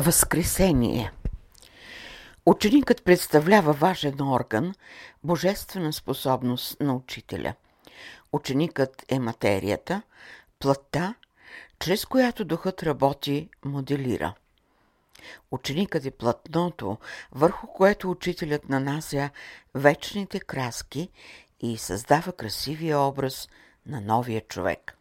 Възкресение Ученикът представлява важен орган, божествена способност на учителя. Ученикът е материята, плътта, чрез която духът работи, моделира. Ученикът е плътното, върху което учителят нанася вечните краски и създава красивия образ на новия човек.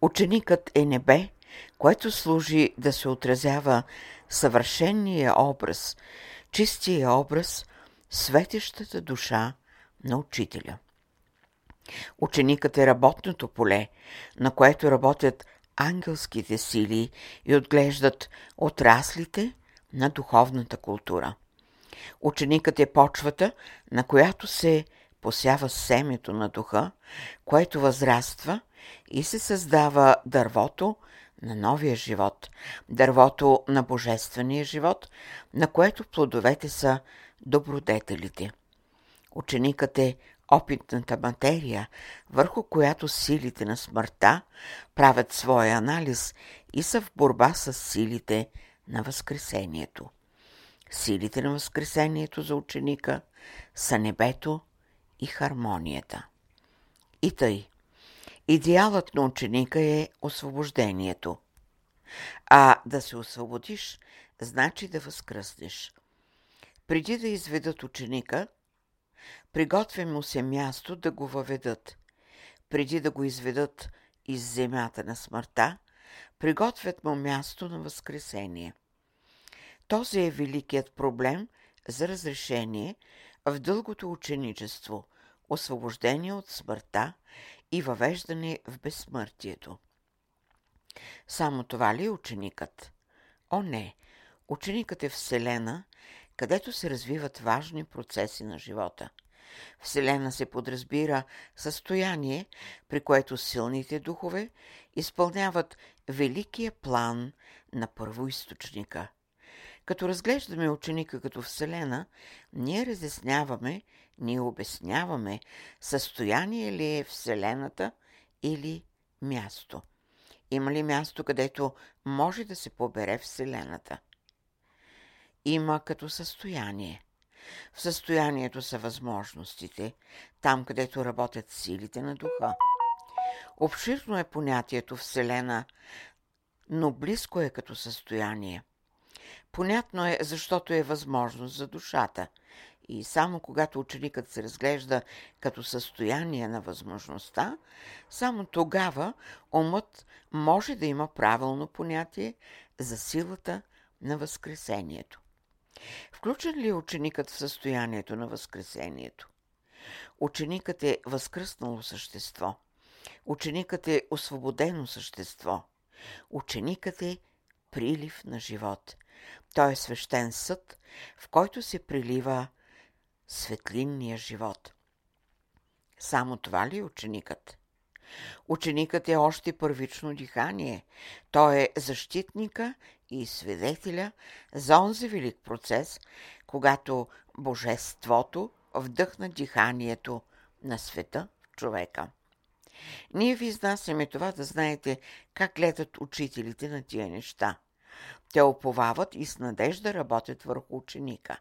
Ученикът е небе, което служи да се отразява съвършения образ, чистия образ, светещата душа на учителя. Ученикът е работното поле, на което работят ангелските сили и отглеждат отраслите на духовната култура. Ученикът е почвата, на която се посява семето на духа, което възраства и се създава дървото на новия живот, дървото на божествения живот, на което плодовете са добродетелите. Ученикът е опитната материя, върху която силите на смъртта правят своя анализ и са в борба с силите на Възкресението. Силите на Възкресението за ученика са небето и хармонията. И тъй, идеалът на ученика е освобождението. А да се освободиш, значи да възкръснеш. Преди да изведат ученика, приготвя му се място да го въведат. Преди да го изведат из земята на смъртта, приготвят му място на възкресение. Този е великият проблем за разрешение в дългото ученичество, освобождение от смъртта и въвеждане в безсмъртието. Само това ли е ученикът? О, не! Ученикът е Вселена, където се развиват важни процеси на живота. Вселена се подразбира състояние, при което силните духове изпълняват великия план на първоисточника. Като разглеждаме ученика като Вселена, ние разясняваме, ние обясняваме състояние ли е Вселената или място. Има ли място, където може да се побере Вселената? Има като състояние. В състоянието са възможностите, там където работят силите на духа. Обширно е понятието Вселена, но близко е като състояние. Понятно е, защото е възможност за душата. И само когато ученикът се разглежда като състояние на възможността, само тогава умът може да има правилно понятие за силата на Възкресението. Включен ли е ученикът в състоянието на Възкресението? Ученикът е възкръснало същество. Ученикът е освободено същество. Ученикът е прилив на живот. Той е свещен съд, в който се прилива светлинния живот. Само това ли е ученикът? Ученикът е още първично дихание. Той е защитника и свидетеля за онзи велик процес, когато Божеството вдъхна диханието на света в човека. Ние ви изнасяме това да знаете как гледат учителите на тия неща. Те оповават и с надежда работят върху ученика.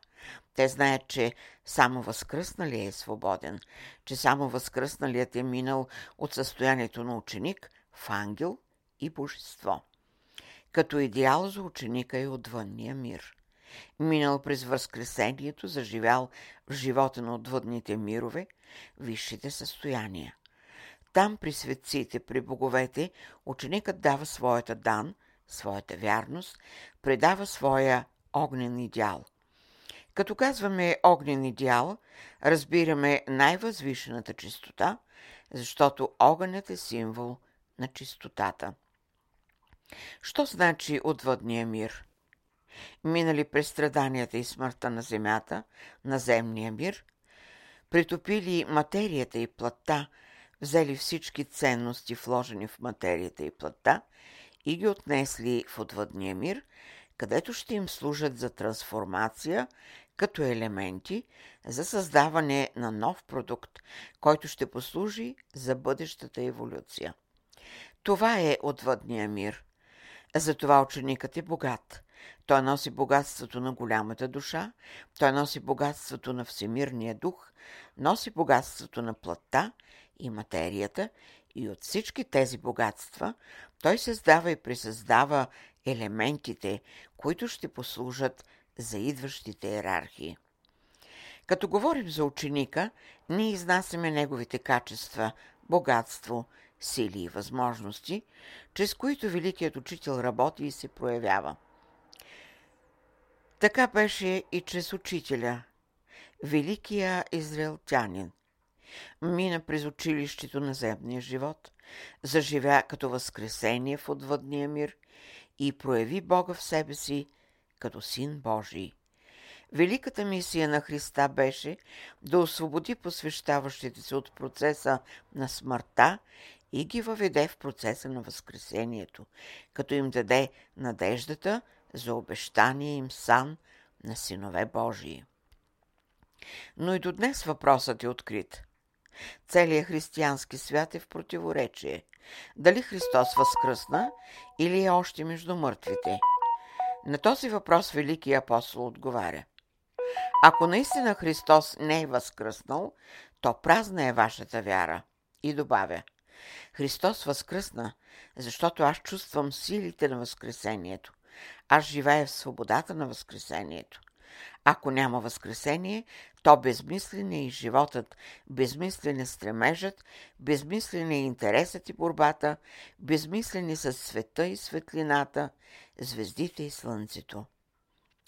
Те знаят, че само възкръсналият е свободен, че само възкръсналият е минал от състоянието на ученик в ангел и божество. Като идеал за ученика е отвънния мир. Минал през възкресението, заживял в живота на отвъдните мирове, висшите състояния. Там при светците, при боговете, ученикът дава своята дан, своята вярност, предава своя огнен идеал. Като казваме огнен идеал, разбираме най-възвишената чистота, защото огънят е символ на чистотата. Що значи отвъдния мир? Минали през страданията и смъртта на земята, на земния мир, притопили материята и плътта, взели всички ценности, вложени в материята и плътта, и ги отнесли в отвъдния мир, където ще им служат за трансформация като елементи за създаване на нов продукт, който ще послужи за бъдещата еволюция. Това е отвъдния мир. Затова ученикът е богат. той носи богатството на голямата душа, той носи богатството на всемирния дух, носи богатството на плътта и материята и от всички тези богатства той създава и присъздава елементите, които ще послужат за идващите иерархии. Като говорим за ученика, ние изнасяме неговите качества, богатство, сили и възможности, чрез които великият учител работи и се проявява. Така беше и чрез учителя, великия израелтянин. Мина през училището на земния живот, заживя като възкресение в отвъдния мир и прояви Бога в себе си като Син Божий. Великата мисия на Христа беше да освободи посвещаващите се от процеса на смъртта и ги въведе в процеса на Възкресението, като им даде надеждата за обещания им сан на синове Божии. Но и до днес въпросът е открит. Целият християнски свят е в противоречие. Дали Христос възкръсна или е още между мъртвите? На този въпрос Великият апостол отговаря. Ако наистина Христос не е възкръснал, то празна е вашата вяра. И добавя. Христос възкръсна, защото аз чувствам силите на Възкресението. Аз живея в свободата на Възкресението. Ако няма Възкресение, то безмислен е и животът, безмислен е стремежът, безмислен е интересът и борбата, безмислен е с света и светлината, звездите и слънцето.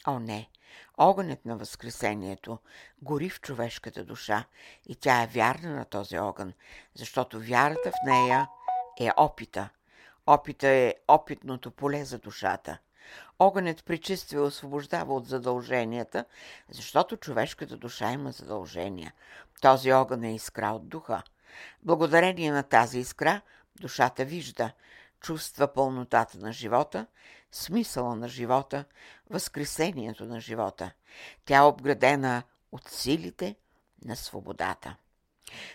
О, не! Огънят на Възкресението гори в човешката душа и тя е вярна на този огън, защото вярата в нея е опита. Опита е опитното поле за душата. Огънят причиства и освобождава от задълженията, защото човешката душа има задължения. Този огън е искра от духа. Благодарение на тази искра, душата вижда, чувства пълнотата на живота, смисъла на живота, възкресението на живота. Тя е обградена от силите на свободата.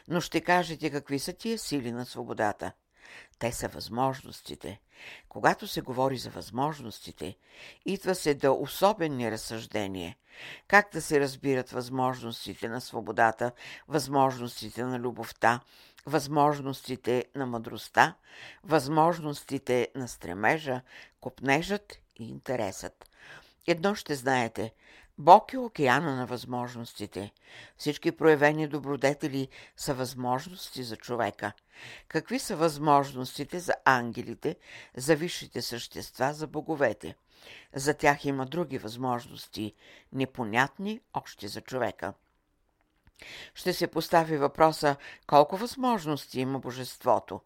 Но ще кажете какви са тия сили на свободата. Те са възможностите. Когато се говори за възможностите, идва се до особени разсъждения. Как да се разбират възможностите на свободата, възможностите на любовта, възможностите на мъдростта, възможностите на стремежа, копнежът и интересът. Едно ще знаете – Бог е океана на възможностите. Всички проявени добродетели са възможности за човека. Какви са възможностите за ангелите, за висшите същества, за боговете? За тях има други възможности, непонятни още за човека. Ще се постави въпроса колко възможности има Божеството.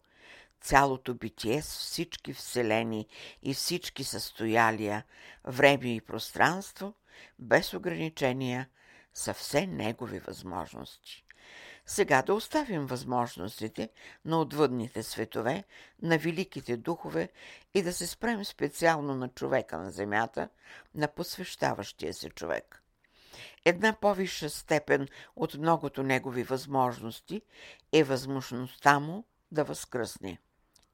Цялото битие с всички вселени и всички състоялия, време и пространство – без ограничения, са все негови възможности. Сега да оставим възможностите на отвъдните светове, на великите духове и да се спрем специално на човека на земята, на посвещаващия се човек. Една по-висша степен от многото негови възможности е възможността му да възкръсне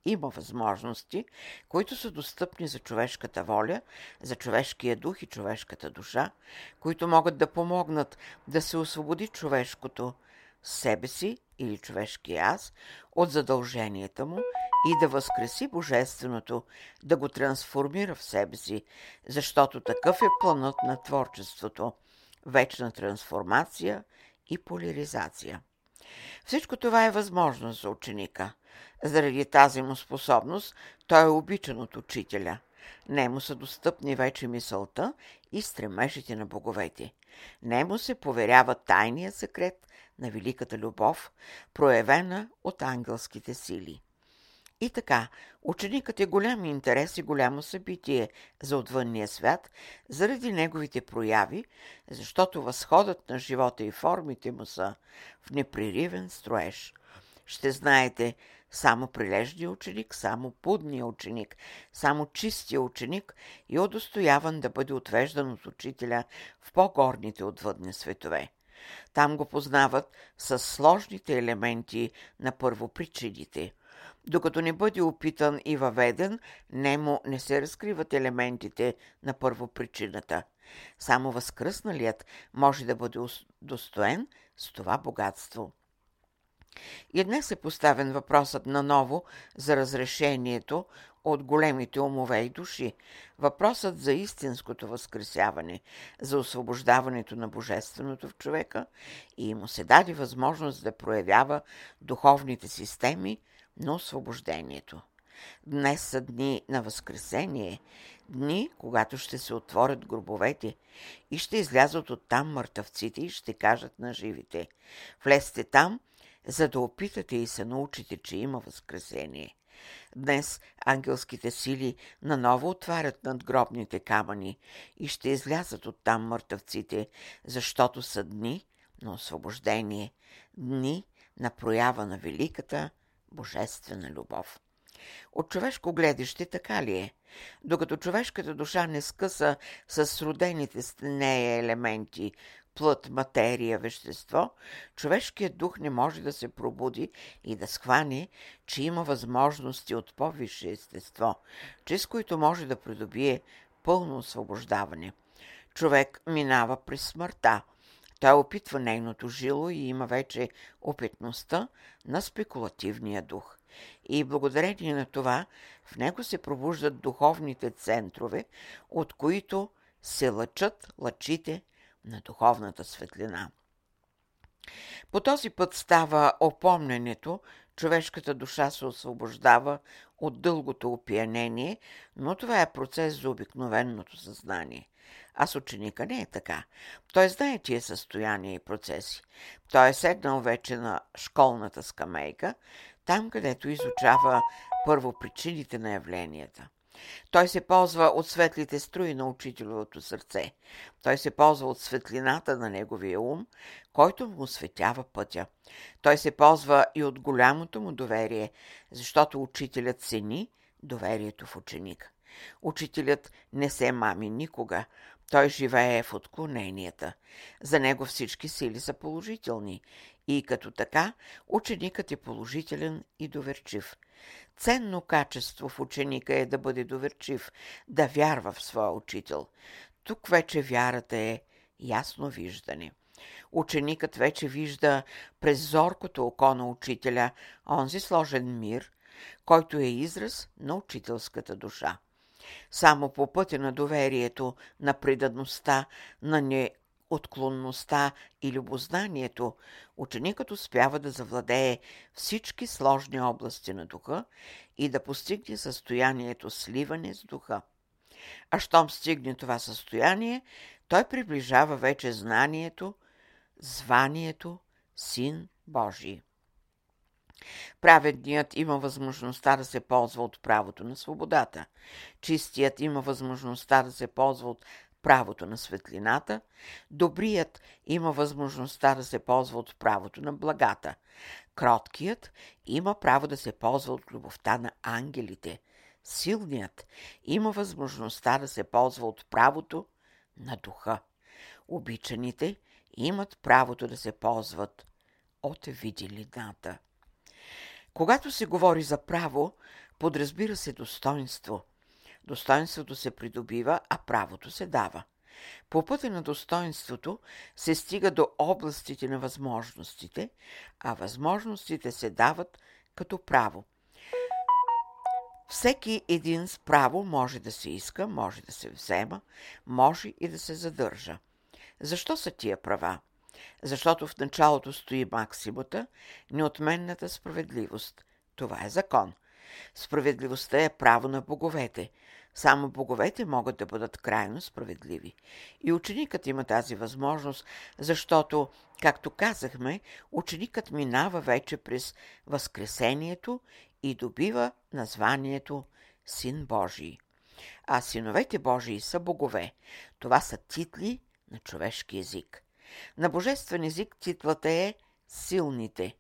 има възможности, които са достъпни за човешката воля, за човешкия дух и човешката душа, които могат да помогнат да се освободи човешкото себе си или човешкия аз от задълженията му и да възкреси Божественото, да го трансформира в себе си, защото такъв е планът на творчеството – вечна трансформация и поляризация. Всичко това е възможно за ученика – заради тази му способност той е обичан от учителя. Не му са достъпни вече мисълта и стремежите на боговете. Не му се поверява тайния секрет на великата любов, проявена от ангелските сили. И така, ученикът е голям интерес и голямо събитие за отвънния свят, заради неговите прояви, защото възходът на живота и формите му са в непреривен строеж. Ще знаете, само прилежния ученик, само пудния ученик, само чистия ученик и удостояван да бъде отвеждан от учителя в по-горните отвъдни светове. Там го познават с сложните елементи на първопричините. Докато не бъде опитан и въведен, немо не се разкриват елементите на първопричината. Само възкръсналият може да бъде достоен с това богатство. И днес е поставен въпросът наново за разрешението от големите умове и души, въпросът за истинското възкресяване, за освобождаването на Божественото в човека и му се даде възможност да проявява духовните системи на освобождението. Днес са дни на Възкресение, дни, когато ще се отворят гробовете и ще излязат оттам мъртъвците и ще кажат на живите. Влезте там, за да опитате и се научите, че има Възкресение. Днес ангелските сили наново отварят надгробните камъни и ще излязат оттам мъртъвците, защото са дни на освобождение, дни на проява на великата божествена любов. От човешко гледаще така ли е? Докато човешката душа не скъса с родените с нея елементи, плът, материя, вещество, човешкият дух не може да се пробуди и да схване, че има възможности от по-висше естество, чрез които може да придобие пълно освобождаване. Човек минава през смъртта. Той опитва нейното жило и има вече опитността на спекулативния дух. И благодарение на това в него се пробуждат духовните центрове, от които се лъчат лъчите на духовната светлина. По този път става опомненето, човешката душа се освобождава от дългото опиянение, но това е процес за обикновеното съзнание. А с ученика не е така. Той знае тия състояния и процеси. Той е седнал вече на школната скамейка, там където изучава първо причините на явленията – той се ползва от светлите струи на учителовото сърце. Той се ползва от светлината на неговия ум, който му осветява пътя. Той се ползва и от голямото му доверие, защото учителят цени доверието в ученика. Учителят не се мами никога. Той живее в отклоненията. За него всички сили са положителни и като така ученикът е положителен и доверчив. Ценно качество в ученика е да бъде доверчив, да вярва в своя учител. Тук вече вярата е ясно виждане. Ученикът вече вижда през зоркото око на учителя онзи сложен мир, който е израз на учителската душа. Само по пътя на доверието, на предаността, на неотклонността и любознанието, ученикът успява да завладее всички сложни области на духа и да постигне състоянието сливане с духа. А щом стигне това състояние, той приближава вече знанието, званието Син Божий. Праведният има възможността да се ползва от правото на свободата. Чистият има възможността да се ползва от правото на светлината. Добрият има възможността да се ползва от правото на благата. Кроткият има право да се ползва от любовта на ангелите. Силният има възможността да се ползва от правото на духа. Обичаните имат правото да се ползват от виделината. Когато се говори за право, подразбира се достоинство. Достоинството се придобива, а правото се дава. По пътя на достоинството се стига до областите на възможностите, а възможностите се дават като право. Всеки един с право може да се иска, може да се взема, може и да се задържа. Защо са тия права? Защото в началото стои максимата, неотменната справедливост. Това е закон. Справедливостта е право на боговете. Само боговете могат да бъдат крайно справедливи. И ученикът има тази възможност, защото, както казахме, ученикът минава вече през Възкресението и добива названието Син Божий. А синовете Божии са богове. Това са титли на човешки език. На божествен език титлата е силните.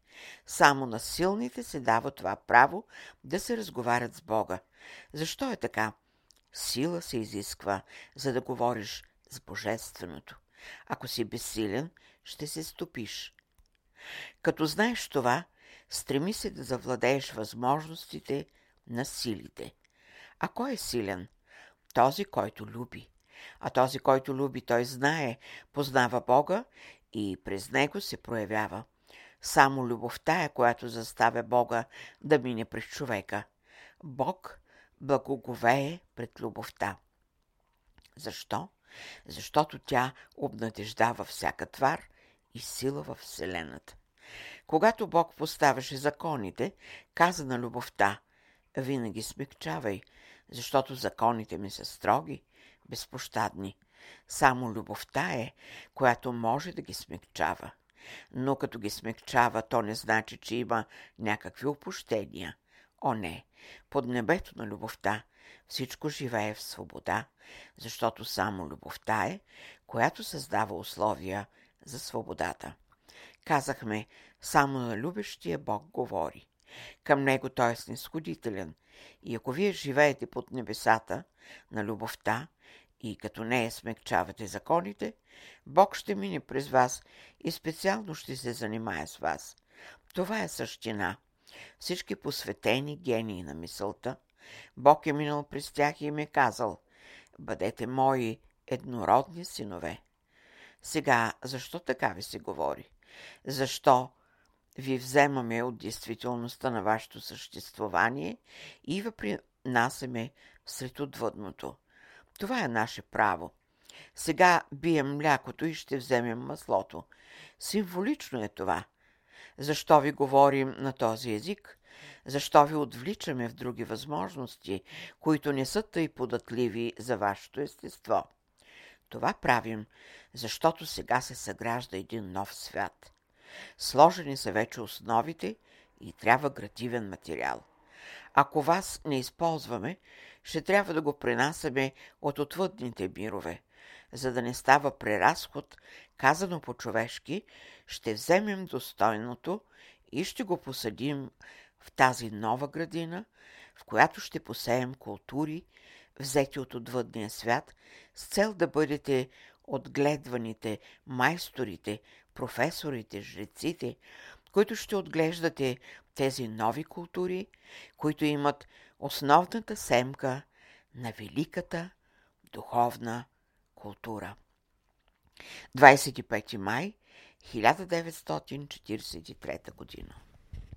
Само на силните се дава това право да се разговарят с Бога. Защо е така? Сила се изисква, за да говориш с Божественото. Ако си безсилен, ще се стопиш. Като знаеш това, Стреми се да завладееш възможностите на силите. А кой е силен? Този, който люби. А този, който люби, той знае, познава Бога и през него се проявява. Само любовта е, която заставя Бога да мине през човека. Бог благоговее пред любовта. Защо? Защото тя обнадеждава всяка твар и сила в Вселената. Когато Бог поставяше законите, каза на любовта, винаги смягчавай, защото законите ми са строги, безпощадни. Само любовта е, която може да ги смягчава. Но като ги смягчава, то не значи, че има някакви опущения. О, не! Под небето на любовта всичко живее в свобода, защото само любовта е, която създава условия за свободата. Казахме, само на любещия Бог говори. Към него той е снисходителен. И ако вие живеете под небесата на любовта и като нея смекчавате законите, Бог ще мине през вас и специално ще се занимае с вас. Това е същина. Всички посветени гении на мисълта, Бог е минал през тях и им е казал, бъдете мои еднородни синове. Сега, защо така ви се говори? Защо ви вземаме от действителността на вашето съществувание и ви принасяме сред отвъдното? Това е наше право. Сега бием млякото и ще вземем маслото. Символично е това. Защо ви говорим на този език? Защо ви отвличаме в други възможности, които не са тъй податливи за вашето естество? Това правим, защото сега се съгражда един нов свят. Сложени са вече основите и трябва градивен материал. Ако вас не използваме, ще трябва да го пренасяме от отвъдните мирове. За да не става преразход, казано по-човешки, ще вземем достойното и ще го посадим в тази нова градина, в която ще посеем култури, взети от отвъдния свят, с цел да бъдете отгледваните майсторите, професорите, жреците, които ще отглеждате тези нови култури, които имат основната семка на великата духовна култура. 25 май 1943 година